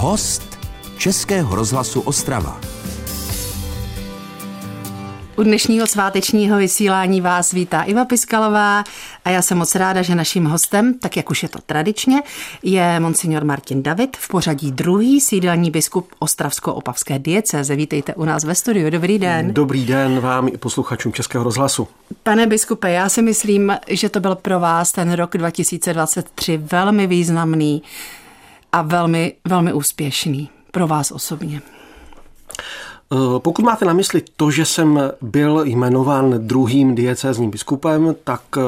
Host Českého rozhlasu Ostrava. U dnešního svátečního vysílání vás vítá Iva Piskalová a já jsem moc ráda, že naším hostem, tak jak už je to tradičně, je monsignor Martin David, v pořadí druhý sídelní biskup Ostravsko-Opavské diecéze. Vítejte u nás ve studiu. Dobrý den. Dobrý den vám i posluchačům Českého rozhlasu. Pane biskupe, já si myslím, že to byl pro vás ten rok 2023 velmi významný a velmi, velmi úspěšný pro vás osobně. Eh, pokud máte na mysli to, že jsem byl jmenován druhým diecézním biskupem, tak eh,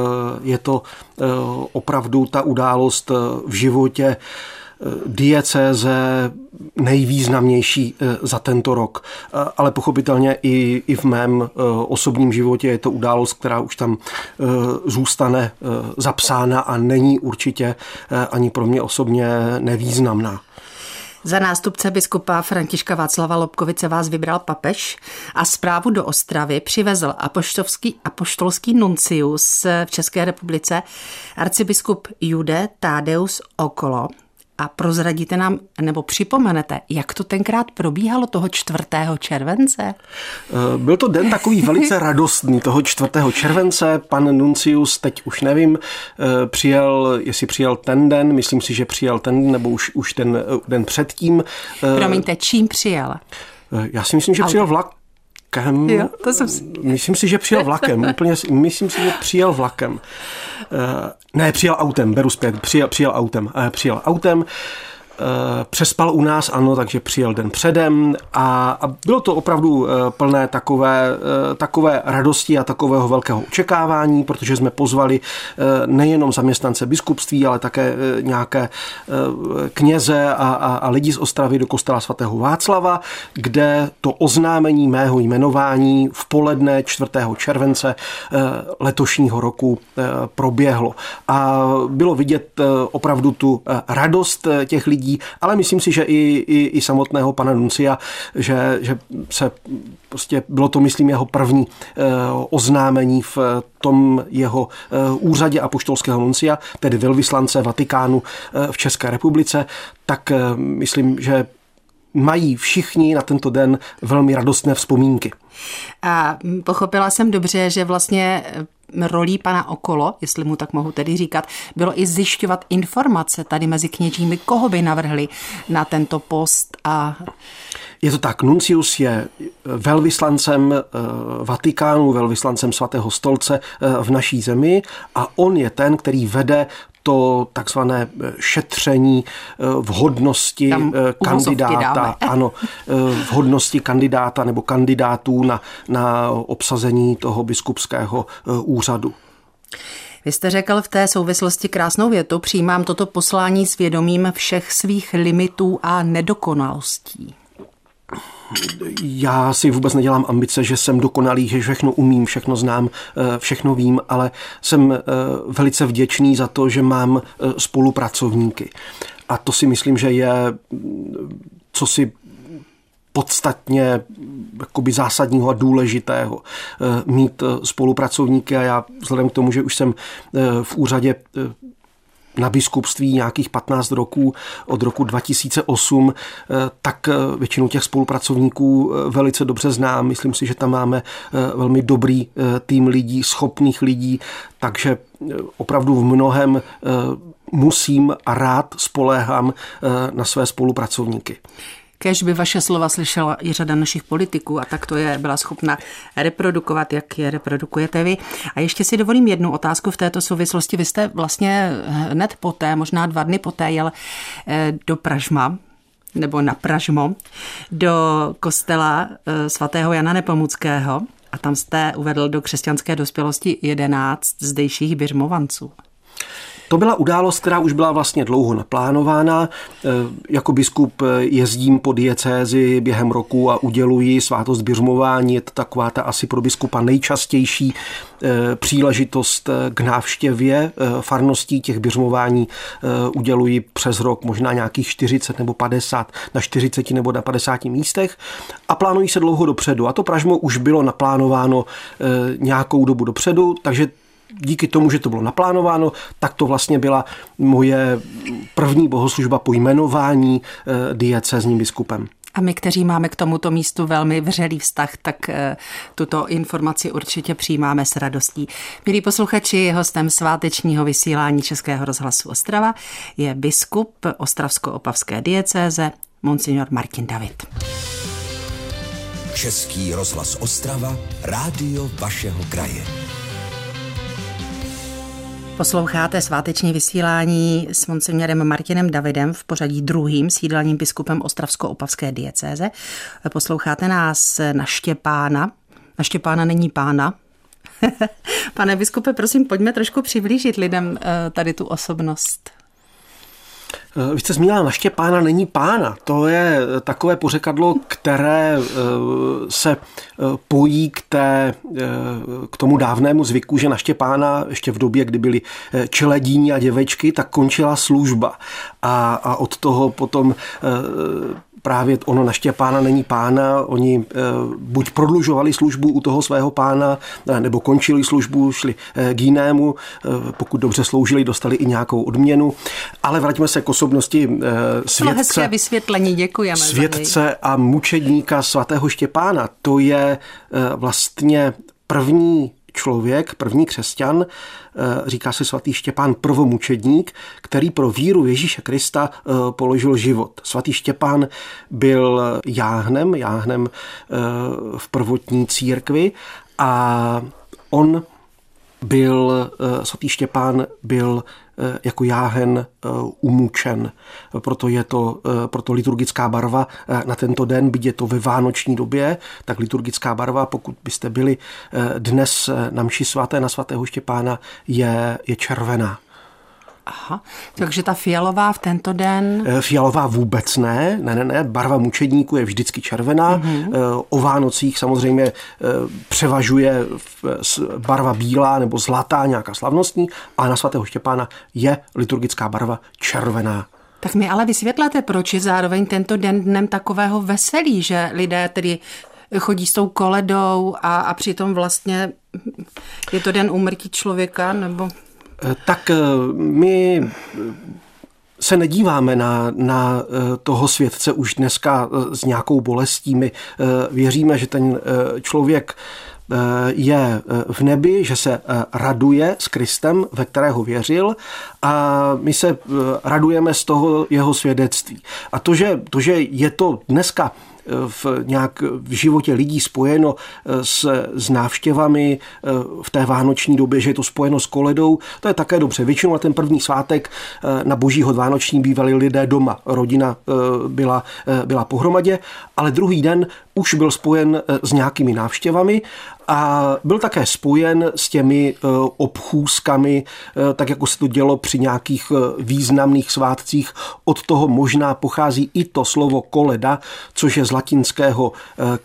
je to eh, opravdu ta událost v životě diecéze nejvýznamnější za tento rok. Ale pochopitelně i, i v mém osobním životě je to událost, která už tam zůstane zapsána a není určitě ani pro mě osobně nevýznamná. Za nástupce biskupa Františka Václava Lobkovice vás vybral papež a zprávu do Ostravy přivezl apoštolský, apoštolský nuncius v České republice arcibiskup Jude Tadeus Okolo a prozradíte nám, nebo připomenete, jak to tenkrát probíhalo toho 4. července? Eh, byl to den takový velice radostný, toho 4. července. Pan Nuncius, teď už nevím, eh, přijel, jestli přijel ten den, myslím si, že přijel ten nebo už, už ten eh, den předtím. Promiňte, čím přijel? Já si myslím, že přijel vlak vlakem. Jo, to jsem si... Myslím si, že přijel vlakem. Úplně, myslím si, že přijel vlakem. Ne, přijel autem, beru zpět, přijel, přijel autem. Přijel autem. Eh, přespal u nás, ano, takže přijel den předem a, a bylo to opravdu eh, plné takové, eh, takové radosti a takového velkého očekávání, protože jsme pozvali nejenom zaměstnance biskupství, ale také nějaké kněze a, a, a lidi z Ostravy do kostela svatého Václava, kde to oznámení mého jmenování v poledne 4. července letošního roku proběhlo. A bylo vidět opravdu tu radost těch lidí, lidí, ale myslím si, že i, i, i samotného pana Nuncia, že, že se prostě bylo to, myslím, jeho první eh, oznámení v tom jeho eh, úřadě apoštolského nuncia, tedy velvyslance Vatikánu eh, v České republice, tak myslím, že mají všichni na tento den velmi radostné vzpomínky. A pochopila jsem dobře, že vlastně rolí pana Okolo, jestli mu tak mohu tedy říkat, bylo i zjišťovat informace tady mezi kněžími, koho by navrhli na tento post a je to tak, Nuncius je velvyslancem eh, Vatikánu, velvyslancem svatého stolce eh, v naší zemi a on je ten, který vede to takzvané eh, šetření vhodnosti kandidáta, ano, vhodnosti kandidáta nebo kandidátů na, na obsazení toho biskupského úřadu. Vy jste řekl v té souvislosti krásnou větu, přijímám toto poslání s vědomím všech svých limitů a nedokonalostí já si vůbec nedělám ambice, že jsem dokonalý, že všechno umím, všechno znám, eh, všechno vím, ale jsem eh, velice vděčný za to, že mám eh, spolupracovníky. A to si myslím, že je co si podstatně jakoby zásadního a důležitého mít spolupracovníky a já vzhledem k tomu, že už jsem v úřadě na biskupství nějakých 15 roků od roku 2008, eh, tak eh, většinu těch spolupracovníků eh, velice dobře znám. Myslím si, že tam máme velmi dobrý tým lidí, schopných lidí, takže opravdu v mnohem musím a rád spoléhám na své spolupracovníky. Kež by vaše slova slyšela i řada našich politiků a tak to je byla schopna reprodukovat, jak je reprodukujete vy. A ještě si dovolím jednu otázku v této souvislosti. Vy jste vlastně hned poté, možná dva dny poté jel eh, do Pražma, nebo na Pražmo, do kostela eh, svatého Jana Nepomuckého a tam jste uvedl do křesťanské dospělosti 11 zdejších běžmovanců. To byla událost, která už byla vlastně dlouho naplánována. E, jako biskup jezdím po diecézi během roku a uděluji svátost běžmování. Je to taková ta asi pro biskupa nejčastější e, příležitost k návštěvě e, farností. Těch běžmování uděluji přes rok možná nějakých 40 nebo 50 na 40 nebo na 50 místech a plánují se dlouho dopředu. A to Pražmo už bylo naplánováno nějakou dobu dopředu, takže díky tomu, že to bylo naplánováno, tak to vlastně byla moje první bohoslužba po jmenování diecézním biskupem. A my, kteří máme k tomuto místu velmi vřelý vztah, tak eh, tuto informaci určitě přijímáme s radostí. Milí posluchači, hostem svátečního vysílání Českého rozhlasu Ostrava je biskup Ostravsko-Opavské diecéze Monsignor Martin David. Český rozhlas Ostrava, rádio vašeho kraje. Posloucháte sváteční vysílání s monsignorem Martinem Davidem v pořadí druhým sídelním biskupem Ostravsko-Opavské diecéze. Posloucháte nás na Štěpána. Na Štěpána není pána. Pane biskupe, prosím, pojďme trošku přiblížit lidem eh, tady tu osobnost. Vy jste zmínila, naště pána není pána. To je takové pořekadlo, které eh, se eh, pojí k, té, eh, k tomu dávnému zvyku, že naště pána ještě v době, kdy byly čeledíní a děvečky, tak končila služba. A, a od toho potom právě ono na Štěpána není pána, oni e, buď prodlužovali službu u toho svého pána, e, nebo končili službu, šli e, k jinému, pokud dobře sloužili, dostali i nějakou odměnu. Ale vraťme se k osobnosti světce. hezké vysvětlení, děkujeme. Světce a mučedníka svatého Štěpána. To je vlastně první člověk, první křesťan, eh, říká se svatý Štěpán prvomučedník, který pro víru Ježíše Krista eh, položil život. Svatý Štěpán byl jáhnem, jáhnem eh, v prvotní církvi a on byl, svatý Štěpán byl Eh, jako jáhen eh, umučen. Proto je to eh, proto liturgická barva na tento den, byť je to ve vánoční době, tak liturgická barva, pokud byste byli dnes na mši svaté na svatého Štěpána, je, je červená. Aha, takže ta fialová v tento den? Eh, fialová vůbec ne, ne, ne, ne, barva mučedníku je vždycky červená, mm-hmm. o Vánocích samozřejmě eh, převažuje barva bílá nebo zlatá, nějaká slavnostní, ale na svatého Štěpána je liturgická barva červená. Tak mi ale vysvětlete, proč je zároveň tento den dnem takového veselí, že lidé tedy chodí s tou koledou a, a přitom vlastně je to den úmrtí člověka, nebo... Tak eh, my se nedíváme na, na eh, toho světce už dneska eh, s nějakou bolestí. My věříme, že ten člověk je v nebi, že se raduje s Kristem, ve kterého věřil a my se radujeme z toho jeho svědectví. A to, že, to, že je to dneska v nějak v životě lidí spojeno eh, s, s návštěvami eh, v té vánoční době, že je to spojeno s koledou, to je také dobře. Většinou na ten první svátek eh, na božího vánoční bývali lidé doma. Rodina byla, byla pohromadě, ale druhý den už byl spojen s nějakými návštěvami a byl také spojen s těmi obchůzkami, tak jako se to dělo při nějakých významných svátcích. Od toho možná pochází i to slovo koleda, což je z latinského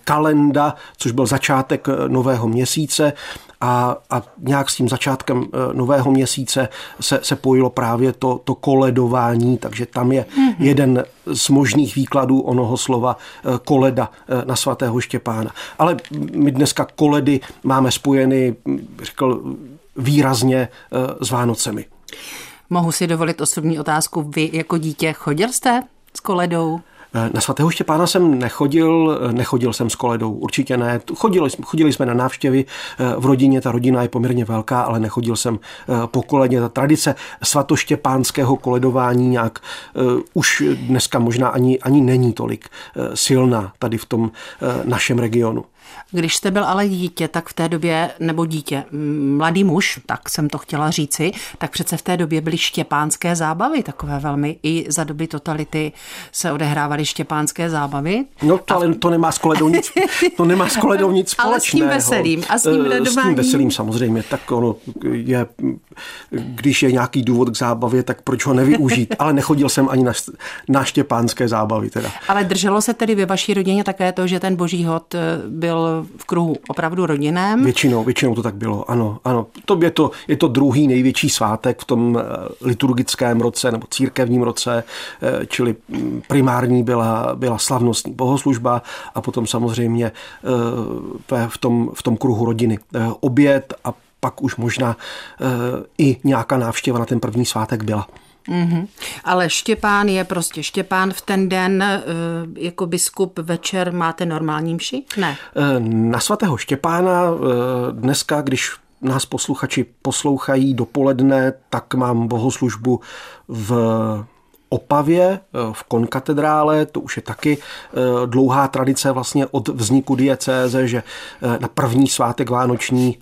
kalenda, což byl začátek nového měsíce a, a nějak s tím začátkem eh, nového měsíce se, se pojilo právě to, to koledování, takže tam je mm-hmm. jeden z možných výkladů onoho slova koleda na svatého Štěpána. Ale my dneska koledy máme spojeny, řekl, výrazně s Vánocemi. Mohu si dovolit osobní otázku. Vy jako dítě chodil jste s koledou? Eh, na svatého Štěpána jsem nechodil, eh, nechodil jsem s koledou, určitě ne. Chodili, chodili jsme na návštěvy eh, v rodině, ta rodina je poměrně velká, ale nechodil jsem po koledě. Ta tradice svatoštěpánského koledování nějak už dneska možná ani, ani není tolik silná tady v tom našem regionu. Když jste byl ale dítě, tak v té době, nebo dítě, mladý muž, tak jsem to chtěla říci, tak přece v té době byly štěpánské zábavy, takové velmi, i za doby totality se odehrávaly štěpánské zábavy. No to, ale to nemá s koledou nic, to nemá s koledou nic společného. Ale s tím veselým a s tím radováním. S tím veselým samozřejmě, tak ono je, když je nějaký důvod k zábavě, tak proč ho nevyužít, ale nechodil jsem ani na, na štěpánské zábavy teda. Ale drželo se tedy ve vaší rodině také to, že ten boží hod eh, byl v kruhu opravdu rodinném. Většinou, většinou to tak bylo, ano. ano. To je, to, je to druhý největší svátek v tom eh, liturgickém roce nebo církevním roce, eh, čili mm, primární byla, byla slavnostní bohoslužba a potom samozřejmě eh, v tom, v tom kruhu rodiny oběd a pak už možná i nějaká návštěva na ten první svátek byla. Mm-hmm. Ale Štěpán je prostě Štěpán v ten den, jako biskup večer máte normální mši? Ne. Na svatého Štěpána dneska, když nás posluchači poslouchají dopoledne, tak mám bohoslužbu v Opavě eh, v konkatedrále, to už je taky eh, dlouhá tradice vlastně od vzniku diecéze, že eh, na první svátek vánoční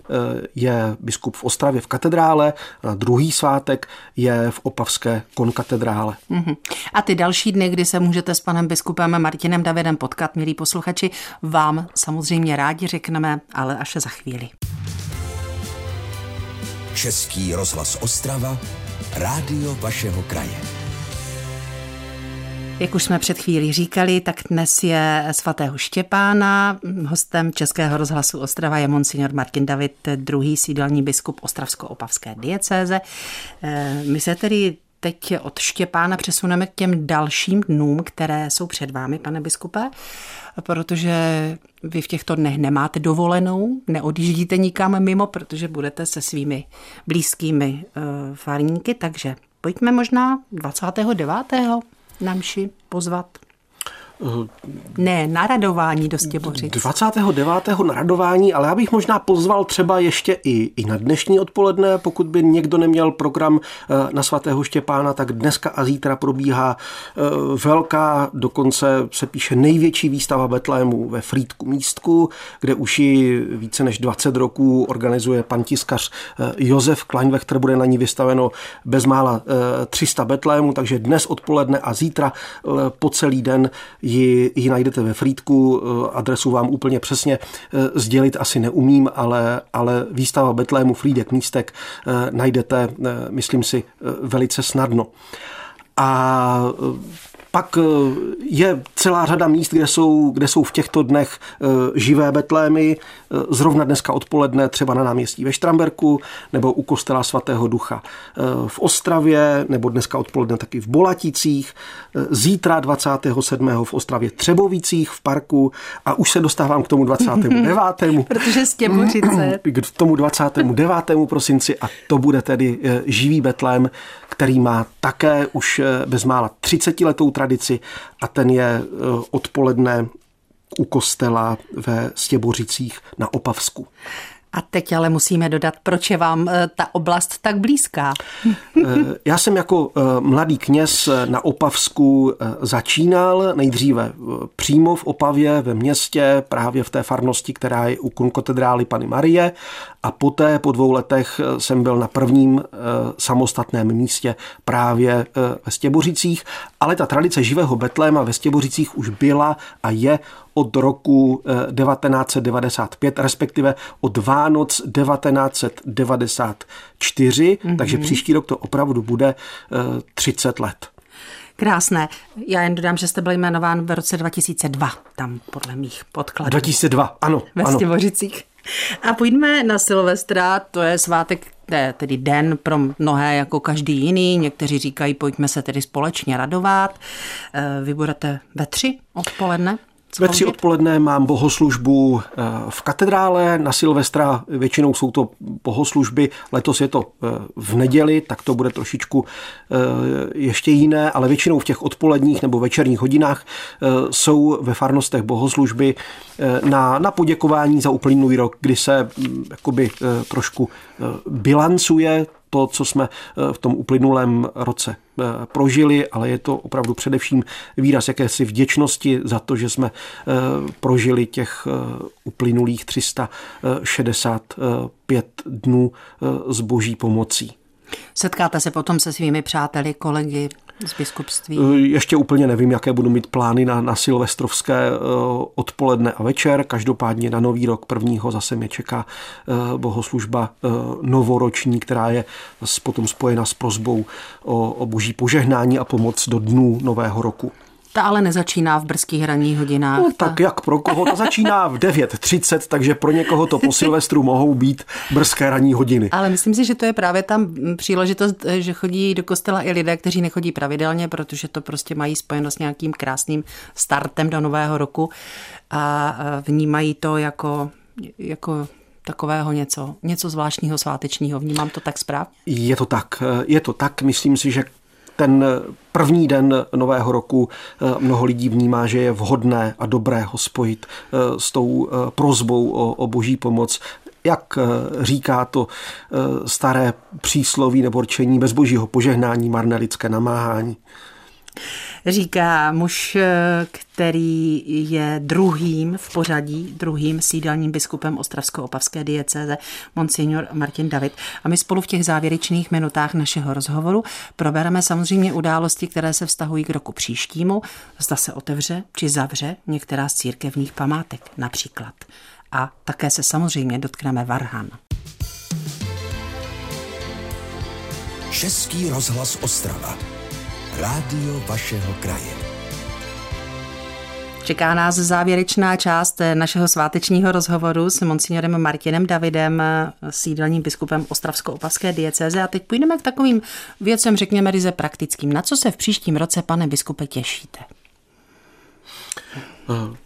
je biskup v Ostravě v katedrále, a na druhý svátek je v Opavské konkatedrále. Mhm. A ty další dny, kdy se můžete s panem biskupem Martinem Davidem potkat, milí posluchači, vám samozřejmě rádi řekneme, ale až za chvíli. Český rozhlas Ostrava, rádio vašeho kraje. Jak už jsme před chvílí říkali, tak dnes je svatého Štěpána. Hostem Českého rozhlasu Ostrava je monsignor Martin David, druhý sídelní biskup Ostravsko-Opavské diecéze. Eh, my se tedy teď od Štěpána přesuneme k těm dalším dnům, které jsou před vámi, pane biskupe, protože vy v těchto dnech nemáte dovolenou, neodjíždíte nikam mimo, protože budete se svými blízkými uh, farníky, takže pojďme možná 29 na mši pozvat ne, na radování do Stěbořic. 29. na radování, ale já bych možná pozval třeba ještě i, i na dnešní odpoledne, pokud by někdo neměl program eh, na svatého Štěpána, tak dneska a zítra probíhá eh, velká, dokonce se píše největší výstava Betlému ve Frýdku místku, kde už ji více než 20 roků organizuje pan tiskař eh, Josef Kleinwechter, bude na ní vystaveno bezmála 300 Betlému, takže dnes odpoledne a zítra po celý den ji, ji najdete ve Frýdku, eh, adresu vám úplně přesně eh, sdělit asi neumím, ale, ale výstava Betlému Frýdek místek eh, najdete, myslím si, velice snadno. A pak je celá řada míst, kde jsou, kde jsou v těchto dnech živé betlémy. Zrovna dneska odpoledne třeba na náměstí ve Štramberku nebo u kostela svatého ducha v Ostravě nebo dneska odpoledne taky v Bolaticích. Zítra 27. v Ostravě Třebovicích v parku a už se dostávám k tomu 29. Protože Stěbořice. K tomu 29. prosinci a to bude tedy eh, živý betlém, který má také už eh, bezmála 30 letou tradici a ten je eh, odpoledne u kostela ve Stěbořicích na Opavsku. A teď ale musíme dodat, proč je vám eh, ta oblast tak blízká. Eh, já jsem jako eh, mladý kněz na Opavsku začínal nejdříve přímo v Opavě ve městě, právě v té farnosti, která je u konkatedrály Pany Marie a poté po dvou letech jsem byl na prvním samostatném místě právě ve Stěbořicích, ale ta tradice živého Betléma ve Stěbořicích už byla a je od roku 1995, respektive od Vánoc 1994, mm-hmm. takže příští rok to opravdu bude 30 let. Krásné. Já jen dodám, že jste byl jmenován v roce 2002, tam podle mých podkladů. 2002, ano. Ve ano. Stěvořicích. A pojďme na Silvestra, to je svátek, tedy den pro mnohé jako každý jiný. Někteří říkají, pojďme se tedy společně radovat. Eh, vy budete ve tři odpoledne? Ve tři odpoledne mám bohoslužbu eh, v katedrále, na Silvestra. Většinou jsou to bohoslužby, letos je to eh, v neděli, tak to bude trošičku eh, ještě jiné, ale většinou v těch odpoledních nebo večerních hodinách jsou ve farnostech bohoslužby na, na poděkování za uplynulý rok, kdy se mm, jakoby trošku bilancuje to, co jsme eh, v tom uplynulém roce eh, prožili, ale je to opravdu především výraz jakési vděčnosti za to, že jsme eh, prožili těch uplynulých 365 dnů s boží pomocí. Setkáte se potom se svými přáteli, kolegy, z biskupství? Eh, ještě úplně nevím, jaké budu mít plány na, na silvestrovské eh, odpoledne a večer. Každopádně na nový rok prvního zase mě čeká eh, bohoslužba novoroční, která je potom spojena s prozbou o, o boží požehnání a pomoc do dnů nového roku. Ta ale nezačíná v brzkých hraních hodinách. No, tak jak pro koho? Ta začíná v 9.30, takže pro někoho to po Silvestru mohou být brzké ranní hodiny. Ale myslím si, že to je právě tam příležitost, že chodí do kostela i lidé, kteří nechodí pravidelně, protože to prostě mají spojeno s nějakým krásným startem do nového roku a vnímají to jako, jako takového něco, něco zvláštního svátečního. Vnímám to tak správně? Je to tak. Je to tak. Myslím si, že ten první den nového roku eh, mnoho lidí vnímá, že je vhodné a dobré ho spojit eh, s tou eh, prozbou o, o boží pomoc. Jak říká to staré přísloví nebo rčení bez božího požehnání marné lidské namáhání říká muž, který je druhým v pořadí, druhým sídelním biskupem Ostravsko-Opavské diecéze, monsignor Martin David. A my spolu v těch závěrečných minutách našeho rozhovoru probereme samozřejmě události, které se vztahují k roku příštímu, zda se otevře či zavře některá z církevních památek například. A také se samozřejmě dotkneme Varhan. Český rozhlas Ostrava. Rádio vašeho kraje. Čeká nás závěrečná část našeho svátečního rozhovoru s monsignorem Martinem Davidem, sídelním biskupem Ostravsko-Opavské diecéze. A teď půjdeme k takovým věcem, řekněme, ryze praktickým. Na co se v příštím roce, pane biskupe, těšíte? Uh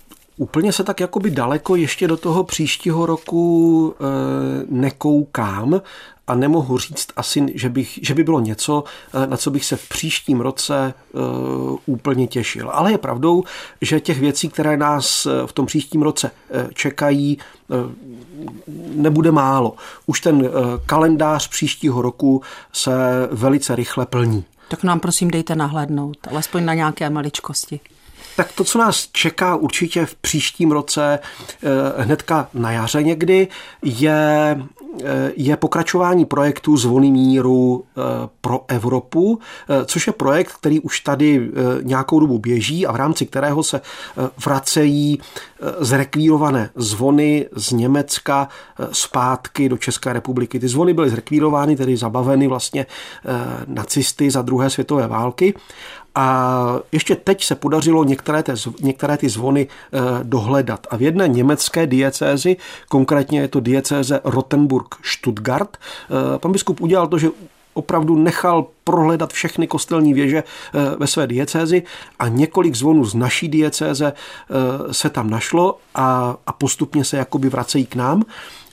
úplně se tak jakoby daleko ještě do toho příštího roku e, nekoukám a nemohu říct asi, že, bych, že by bylo něco, eh, na co bych se v příštím roce uh, úplně těšil. Ale je pravdou, že těch věcí, které nás v tom příštím roce čekají, uh, nebude málo. Už ten uh, kalendář příštího roku se velice rychle plní. Tak nám prosím dejte nahlédnout, alespoň na nějaké maličkosti. Tak to, co nás čeká určitě v příštím roce, eh, hnedka na jaře někdy, je, eh, je pokračování projektu Zvony míru eh, pro Evropu, což je projekt, který už tady nějakou dobu běží a v rámci kterého se vracejí zrekvírované zvony z Německa zpátky do České republiky. Ty zvony byly zrekvírovány, tedy zabaveny vlastně nacisty za druhé světové války a ještě teď se podařilo některé, té, některé ty zvony eh, dohledat. A v jedné německé diecézi, konkrétně je to diecéze Rottenburg-Stuttgart, eh, pan biskup udělal to, že opravdu nechal prohledat všechny kostelní věže eh, ve své diecézi a několik zvonů z naší diecéze se tam našlo a, a postupně se jakoby vracejí k nám.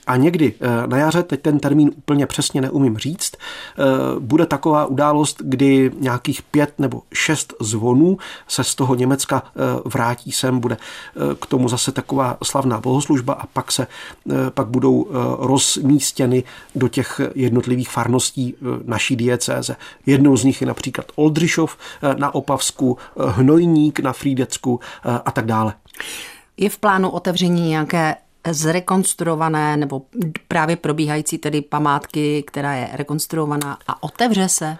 A někdy eh, na jaře, teď ten termín úplně přesně neumím říct, eh, bude taková událost, kdy nějakých pět nebo šest zvonů se z toho Německa eh, vrátí sem, bude k tomu zase taková slavná bohoslužba a pak se pak budou rozmístěny do těch jednotlivých farností naší diecéze. Jednou z nich je například Oldřišov na Opavsku, Hnojník na Frídecku a tak dále. Je v plánu otevření nějaké zrekonstruované nebo právě probíhající tedy památky, která je rekonstruovaná a otevře se?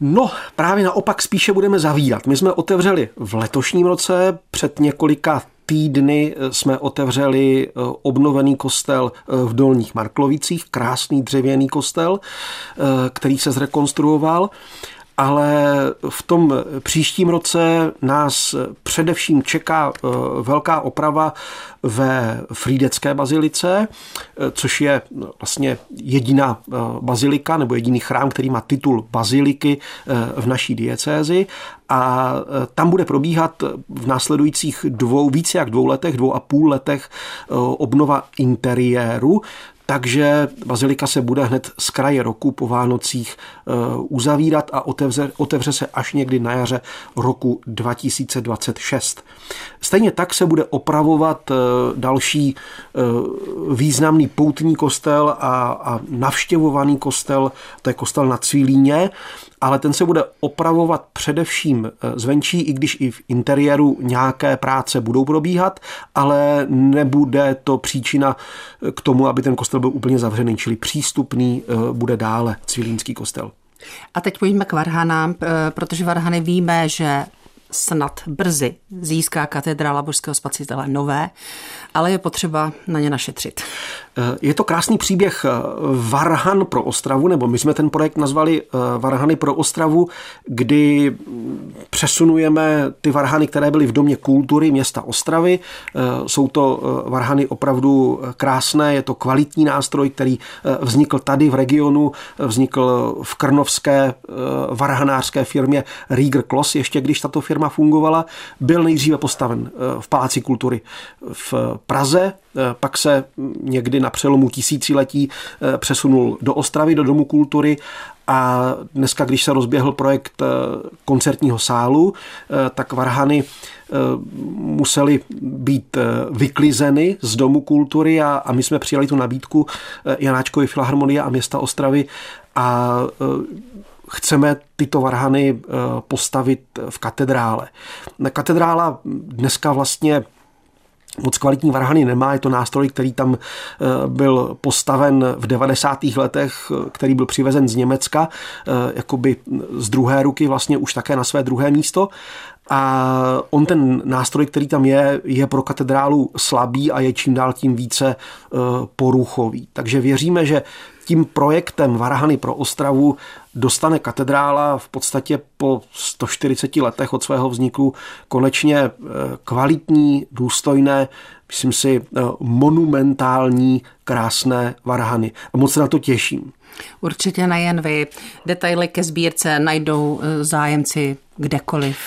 No, právě naopak spíše budeme zavírat. My jsme otevřeli v letošním roce před několika týdny jsme otevřeli eh, obnovený kostel eh, v Dolních Marklovicích, krásný dřevěný kostel, eh, který se zrekonstruoval ale v tom příštím roce nás především čeká eh, velká oprava ve Frídecké bazilice, eh, což je no, vlastně jediná eh, bazilika nebo jediný chrám, který má titul baziliky v naší diecézi. A tam bude probíhat v následujících dvou, více jak dvou letech, dvou a půl letech obnova interiéru, takže bazilika se bude hned z kraje roku po Vánocích eh, uzavírat a otevře, otevře se až někdy na jaře roku 2026. Stejně tak se bude opravovat eh, další eh, významný poutní kostel a, a navštěvovaný kostel, to je kostel na Cvílíně, ale ten se bude opravovat především eh, zvenčí, i když i v interiéru nějaké práce budou probíhat, ale nebude to příčina eh, k tomu, aby ten kostel byl úplně zavřený, čili přístupný eh, bude dále Cvilínský kostel. A teď pojďme k Varhanám, protože Varhany víme, že snad brzy získá katedrála božského spasitele nové, ale je potřeba na ně našetřit. Eh, je to krásný příběh eh, Varhan pro Ostravu, nebo my jsme ten projekt nazvali eh, Varhany pro Ostravu, kdy přesunujeme ty varhany, které byly v Domě kultury města Ostravy. Jsou to varhany opravdu krásné, je to kvalitní nástroj, který vznikl tady v regionu, vznikl v krnovské varhanářské firmě Rieger Kloss, ještě když tato firma firma fungovala, byl nejdříve postaven v Paláci kultury v Praze, pak se někdy na přelomu tisíciletí přesunul do Ostravy, do Domu kultury a dneska, když se rozběhl projekt koncertního sálu, tak Varhany museli být vyklizeny z Domu kultury a, a my jsme přijali tu nabídku Janáčkovi Filharmonie a města Ostravy a chceme tyto varhany postavit v katedrále. Katedrála dneska vlastně moc kvalitní varhany nemá. Je to nástroj, který tam byl postaven v 90. letech, který byl přivezen z Německa, jakoby z druhé ruky vlastně už také na své druhé místo. A on ten nástroj, který tam je, je pro katedrálu slabý a je čím dál tím více poruchový. Takže věříme, že tím projektem Varhany pro Ostravu dostane katedrála v podstatě po 140 letech od svého vzniku konečně eh, kvalitní, důstojné, myslím si, eh, monumentální, krásné varhany. A moc se na to těším. Určitě nejen vy. Detaily ke sbírce najdou eh, zájemci kdekoliv.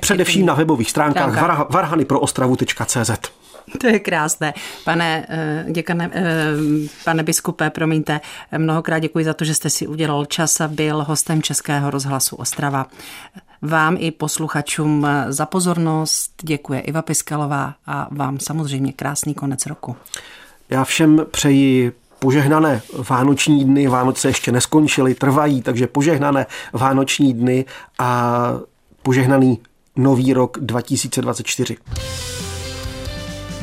Především na webových stránkách varhanyproostravu.cz. To je krásné. Pane, eh, děkane, eh, pane biskupe, promiňte, mnohokrát děkuji za to, že jste si udělal čas a byl hostem Českého rozhlasu Ostrava. Vám i posluchačům za pozornost děkuje Iva Piskalová a vám samozřejmě krásný konec roku. Já všem přeji požehnané vánoční dny. Vánoce ještě neskončily, trvají, takže požehnané vánoční dny a požehnaný nový rok 2024.